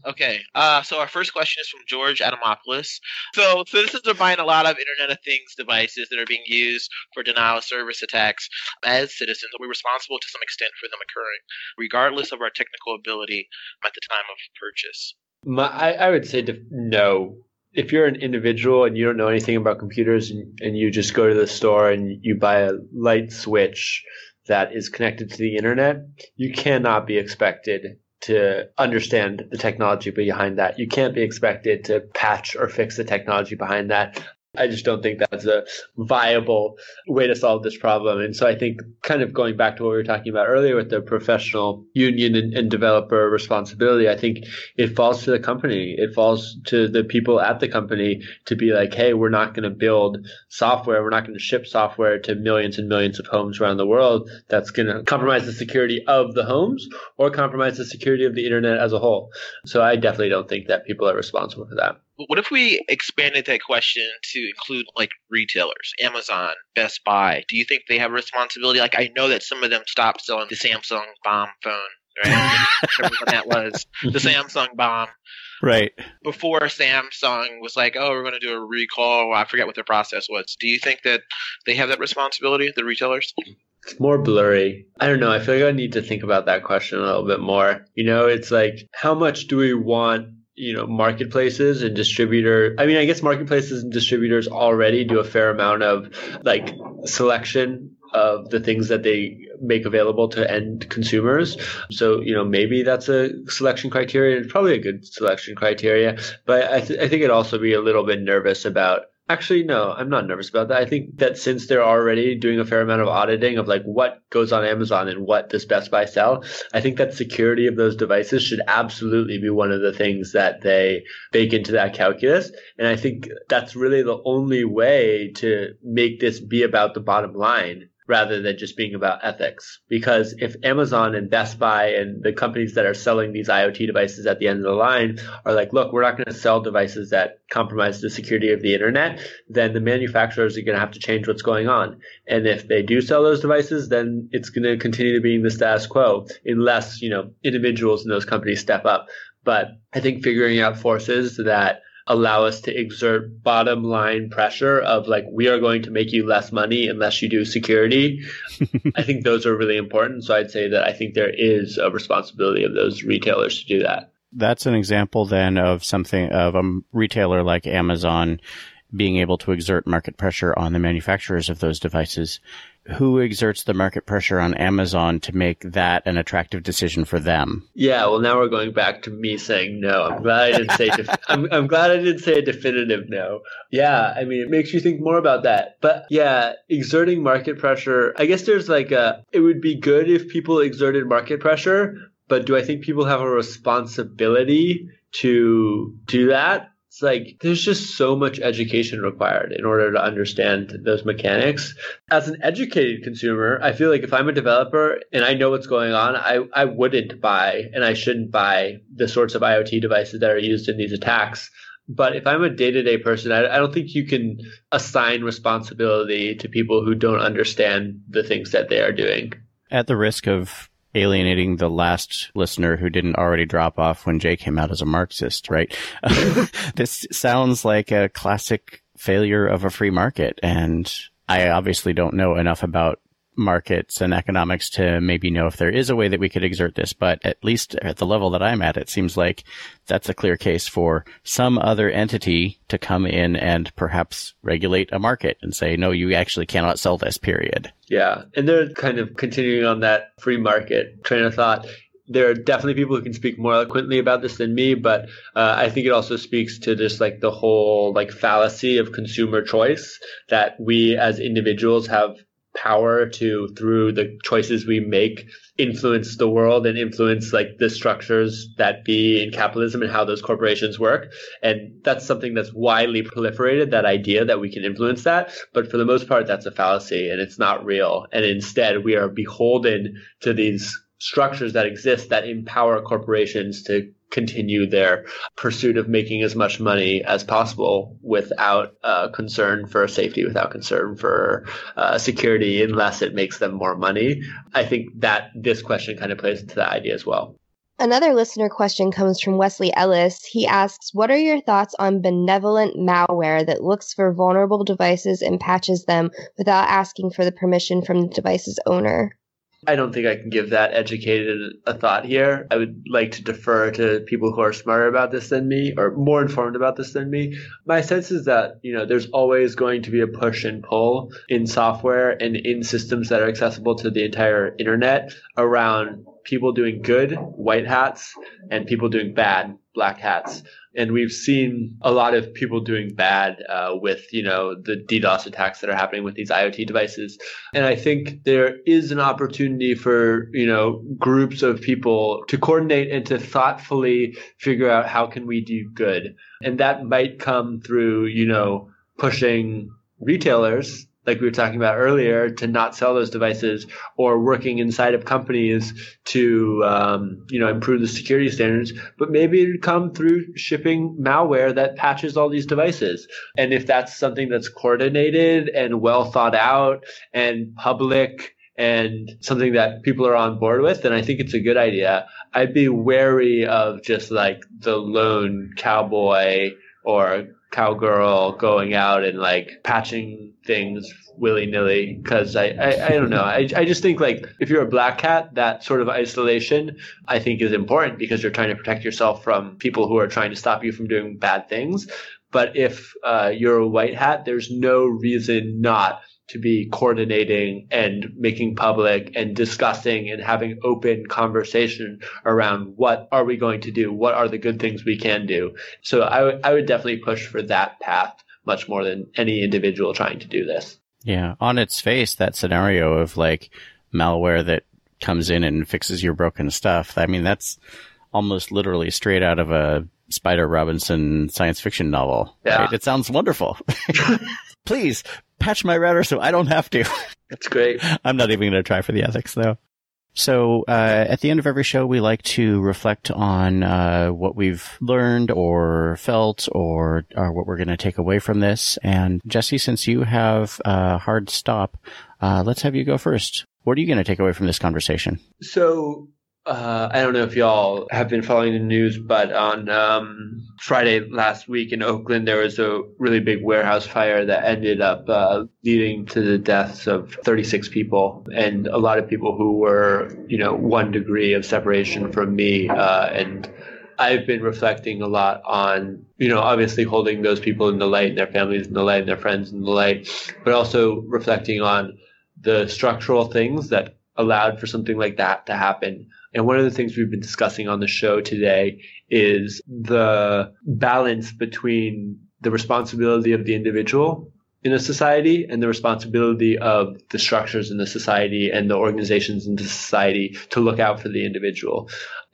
Okay, uh, so our first question is from George Adamopoulos. So, citizens are buying a lot of Internet of Things devices that are being used for denial of service attacks. As citizens, are we responsible to some extent for them occurring, regardless of our technical ability at the time of purchase? My, I, I would say no. If you're an individual and you don't know anything about computers and, and you just go to the store and you buy a light switch that is connected to the internet, you cannot be expected to understand the technology behind that. You can't be expected to patch or fix the technology behind that. I just don't think that's a viable way to solve this problem. And so I think kind of going back to what we were talking about earlier with the professional union and, and, developer responsibility, I think it falls to the company. It falls to the people at the company to be like, Hey, we're not going to build software. We're not going to ship software to millions and millions of homes around the world. That's going to compromise the security of the homes or compromise the security of the internet as a whole. So I definitely don't think that people are responsible for that what if we expanded that question to include like retailers, Amazon, Best Buy? Do you think they have a responsibility? Like I know that some of them stopped selling the Samsung bomb phone, right? [laughs] that was the mm-hmm. Samsung bomb. Right. Before Samsung was like, oh, we're going to do a recall. I forget what their process was. Do you think that they have that responsibility, the retailers? It's more blurry. I don't know. I feel like I need to think about that question a little bit more. You know, it's like, how much do we want you know marketplaces and distributor i mean i guess marketplaces and distributors already do a fair amount of like selection of the things that they make available to end consumers. So, you know, maybe that's a selection criteria. It's probably a good selection criteria, but I, th- I think it'd also be a little bit nervous about Actually, no, I'm not nervous about that. I think that since they're already doing a fair amount of auditing of like what goes on Amazon and what does Best Buy sell, I think that security of those devices should absolutely be one of the things that they bake into that calculus. And I think that's really the only way to make this be about the bottom line rather than just being about ethics. Because if Amazon and Best Buy and the companies that are selling these IoT devices at the end of the line are like, look, we're not going to sell devices that compromise the security of the internet, then the manufacturers are going to have to change what's going on. And if they do sell those devices, then it's going to continue to be the status quo unless, you know, individuals in those companies step up. But I think figuring out forces that allow us to exert bottom line pressure of like we are going to make you less money unless you do security. [laughs] I think those are really important. So i'd say that i think there is a responsibility of those retailers to do that. That's an example then of something of a retailer like amazon being able to exert market pressure on the manufacturers of those devices who exerts the market pressure on Amazon to make that an attractive decision for them? Yeah, well, now we're going back to me saying no. I'm glad I didn't say. Def- [laughs] I'm, I'm glad I didn't say a definitive no. Yeah, I mean, it makes you think more about that. But yeah, exerting market pressure. I guess there's like a. It would be good if people exerted market pressure, but do I think people have a responsibility to do that? It's like there's just so much education required in order to understand those mechanics. As an educated consumer, I feel like if I'm a developer and I know what's going on, I, I wouldn't buy and I shouldn't buy the sorts of IoT devices that are used in these attacks. But if I'm a day to day person, I, I don't think you can assign responsibility to people who don't understand the things that they are doing. At the risk of alienating the last listener who didn't already drop off when Jay came out as a Marxist, right? [laughs] this sounds like a classic failure of a free market. And I obviously don't know enough about markets and economics to maybe know if there is a way that we could exert this, but at least at the level that I'm at, it seems like that's a clear case for some other entity to come in and perhaps regulate a market and say, no, you actually cannot sell this, period. Yeah. And they're kind of continuing on that free market train of thought there are definitely people who can speak more eloquently about this than me, but uh, I think it also speaks to just like the whole like fallacy of consumer choice that we as individuals have power to through the choices we make influence the world and influence like the structures that be in capitalism and how those corporations work. And that's something that's widely proliferated that idea that we can influence that. But for the most part that's a fallacy and it's not real. And instead we are beholden to these structures that exist that empower corporations to continue their pursuit of making as much money as possible without uh, concern for safety, without concern for uh, security, unless it makes them more money. I think that this question kind of plays into that idea as well. Another listener question comes from Wesley Ellis. He asks, What are your thoughts on benevolent malware that looks for vulnerable devices and patches them without asking for the permission from the device's owner? I don't think I can give that educated a thought here. I would like to defer to people who are smarter about this than me or more informed about this than me. My sense is that, you know, there's always going to be a push and pull in software and in systems that are accessible to the entire internet around people doing good, white hats, and people doing bad, black hats and we've seen a lot of people doing bad uh, with you know the DDoS attacks that are happening with these IoT devices. And I think there is an opportunity for you know groups of people to coordinate and to thoughtfully figure out how can we do good. And that might come through you know pushing retailers like we were talking about earlier, to not sell those devices or working inside of companies to, um, you know, improve the security standards. But maybe it'd come through shipping malware that patches all these devices. And if that's something that's coordinated and well thought out and public and something that people are on board with, then I think it's a good idea. I'd be wary of just like the lone cowboy or cowgirl going out and like patching things willy nilly because I, I, I don't know. I, I just think like if you're a black hat that sort of isolation I think is important because you're trying to protect yourself from people who are trying to stop you from doing bad things. But if uh, you're a white hat there's no reason not to be coordinating and making public and discussing and having open conversation around what are we going to do? What are the good things we can do? So I, w- I would definitely push for that path much more than any individual trying to do this. Yeah. On its face, that scenario of like malware that comes in and fixes your broken stuff. I mean, that's almost literally straight out of a Spider Robinson science fiction novel. Yeah. Right? It sounds wonderful. [laughs] Please patch my router so I don't have to. That's great. [laughs] I'm not even going to try for the ethics though. So uh, at the end of every show, we like to reflect on uh, what we've learned or felt, or, or what we're going to take away from this. And Jesse, since you have a hard stop, uh, let's have you go first. What are you going to take away from this conversation? So uh, I don't know if y'all have been following the news, but on um, Friday last week in Oakland, there was a really big warehouse fire that ended up uh, leading to the deaths of 36 people and a lot of people who were, you know, one degree of separation from me. Uh, and I've been reflecting a lot on, you know, obviously holding those people in the light and their families in the light and their friends in the light, but also reflecting on the structural things that allowed for something like that to happen. And one of the things we've been discussing on the show today is the balance between the responsibility of the individual in a society and the responsibility of the structures in the society and the organizations in the society to look out for the individual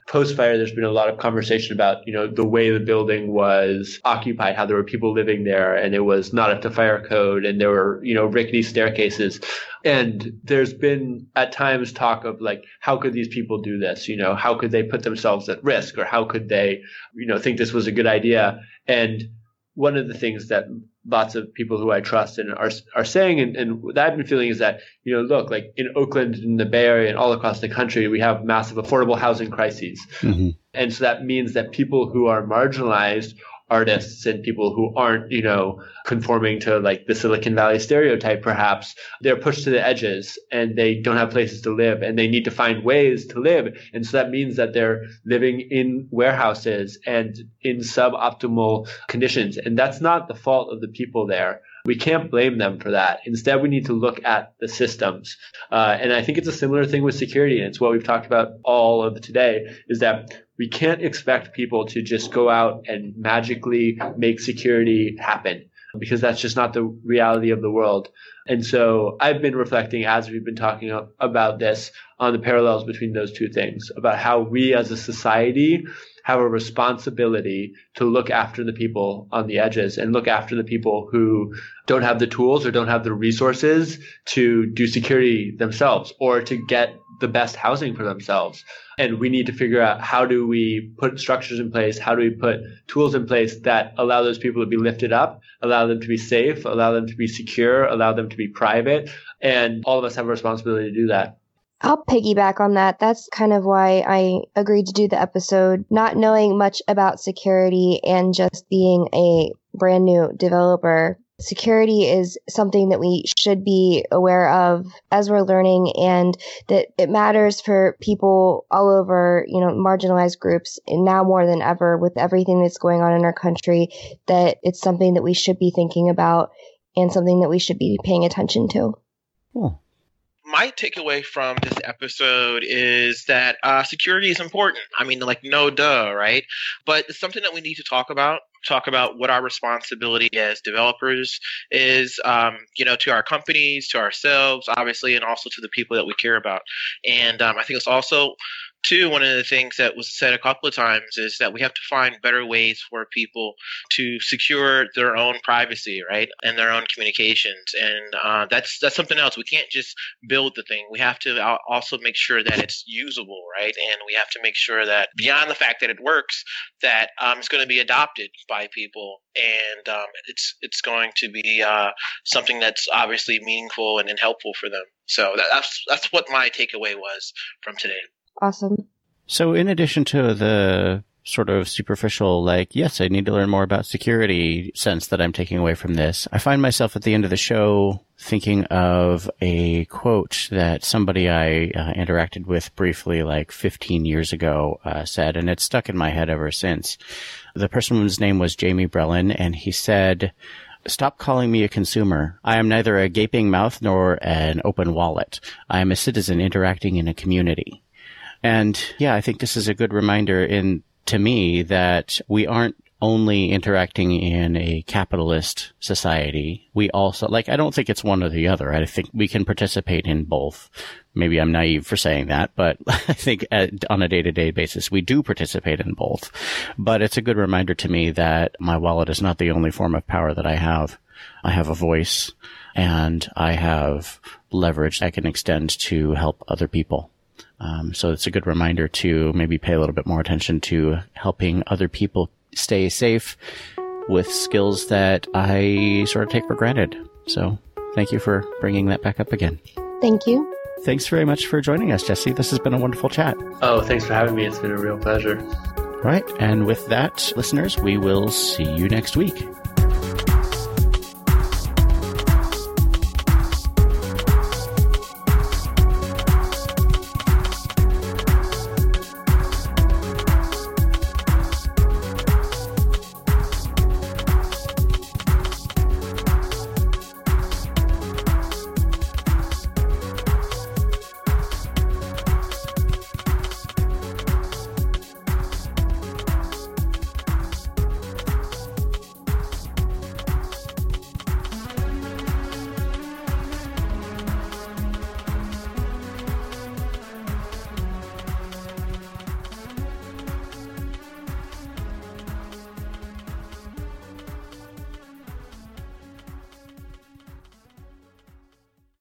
post fire, there's been a lot of conversation about, you know, the way the building was occupied, how there were people living there and it was not up to fire code and there were, you know, rickety staircases. And there's been at times talk of like, how could these people do this? You know, how could they put themselves at risk or how could they, you know, think this was a good idea? And one of the things that lots of people who I trust and are are saying, and, and that I've been feeling is that you know, look, like in Oakland, in the Bay Area, and all across the country, we have massive affordable housing crises, mm-hmm. and so that means that people who are marginalized artists and people who aren't, you know, conforming to like the Silicon Valley stereotype, perhaps they're pushed to the edges and they don't have places to live and they need to find ways to live. And so that means that they're living in warehouses and in suboptimal conditions. And that's not the fault of the people there. We can't blame them for that. Instead, we need to look at the systems. Uh, and I think it's a similar thing with security. And it's what we've talked about all of today is that we can't expect people to just go out and magically make security happen because that's just not the reality of the world. And so I've been reflecting as we've been talking about this on the parallels between those two things about how we as a society have a responsibility to look after the people on the edges and look after the people who don't have the tools or don't have the resources to do security themselves or to get the best housing for themselves. And we need to figure out how do we put structures in place? How do we put tools in place that allow those people to be lifted up, allow them to be safe, allow them to be secure, allow them to be private? And all of us have a responsibility to do that. I'll piggyback on that. That's kind of why I agreed to do the episode, not knowing much about security and just being a brand new developer security is something that we should be aware of as we're learning and that it matters for people all over, you know, marginalized groups and now more than ever with everything that's going on in our country that it's something that we should be thinking about and something that we should be paying attention to. Cool my takeaway from this episode is that uh, security is important. I mean, like, no duh, right? But it's something that we need to talk about. Talk about what our responsibility as developers is, um, you know, to our companies, to ourselves, obviously, and also to the people that we care about. And um, I think it's also Two, one of the things that was said a couple of times is that we have to find better ways for people to secure their own privacy, right, and their own communications, and uh, that's that's something else. We can't just build the thing. We have to also make sure that it's usable, right, and we have to make sure that beyond the fact that it works, that um, it's going to be adopted by people, and um, it's it's going to be uh, something that's obviously meaningful and, and helpful for them. So that's that's what my takeaway was from today awesome. So, in addition to the sort of superficial, like, yes, I need to learn more about security sense that I'm taking away from this, I find myself at the end of the show thinking of a quote that somebody I uh, interacted with briefly like 15 years ago uh, said, and it's stuck in my head ever since. The person's name was Jamie Brelin, and he said, Stop calling me a consumer. I am neither a gaping mouth nor an open wallet. I am a citizen interacting in a community. And yeah, I think this is a good reminder in to me that we aren't only interacting in a capitalist society. We also, like, I don't think it's one or the other. I think we can participate in both. Maybe I'm naive for saying that, but [laughs] I think at, on a day to day basis, we do participate in both. But it's a good reminder to me that my wallet is not the only form of power that I have. I have a voice and I have leverage I can extend to help other people. Um, so it's a good reminder to maybe pay a little bit more attention to helping other people stay safe with skills that I sort of take for granted. So thank you for bringing that back up again. Thank you. Thanks very much for joining us, Jesse. This has been a wonderful chat. Oh, thanks for having me. It's been a real pleasure. Right. And with that, listeners, we will see you next week.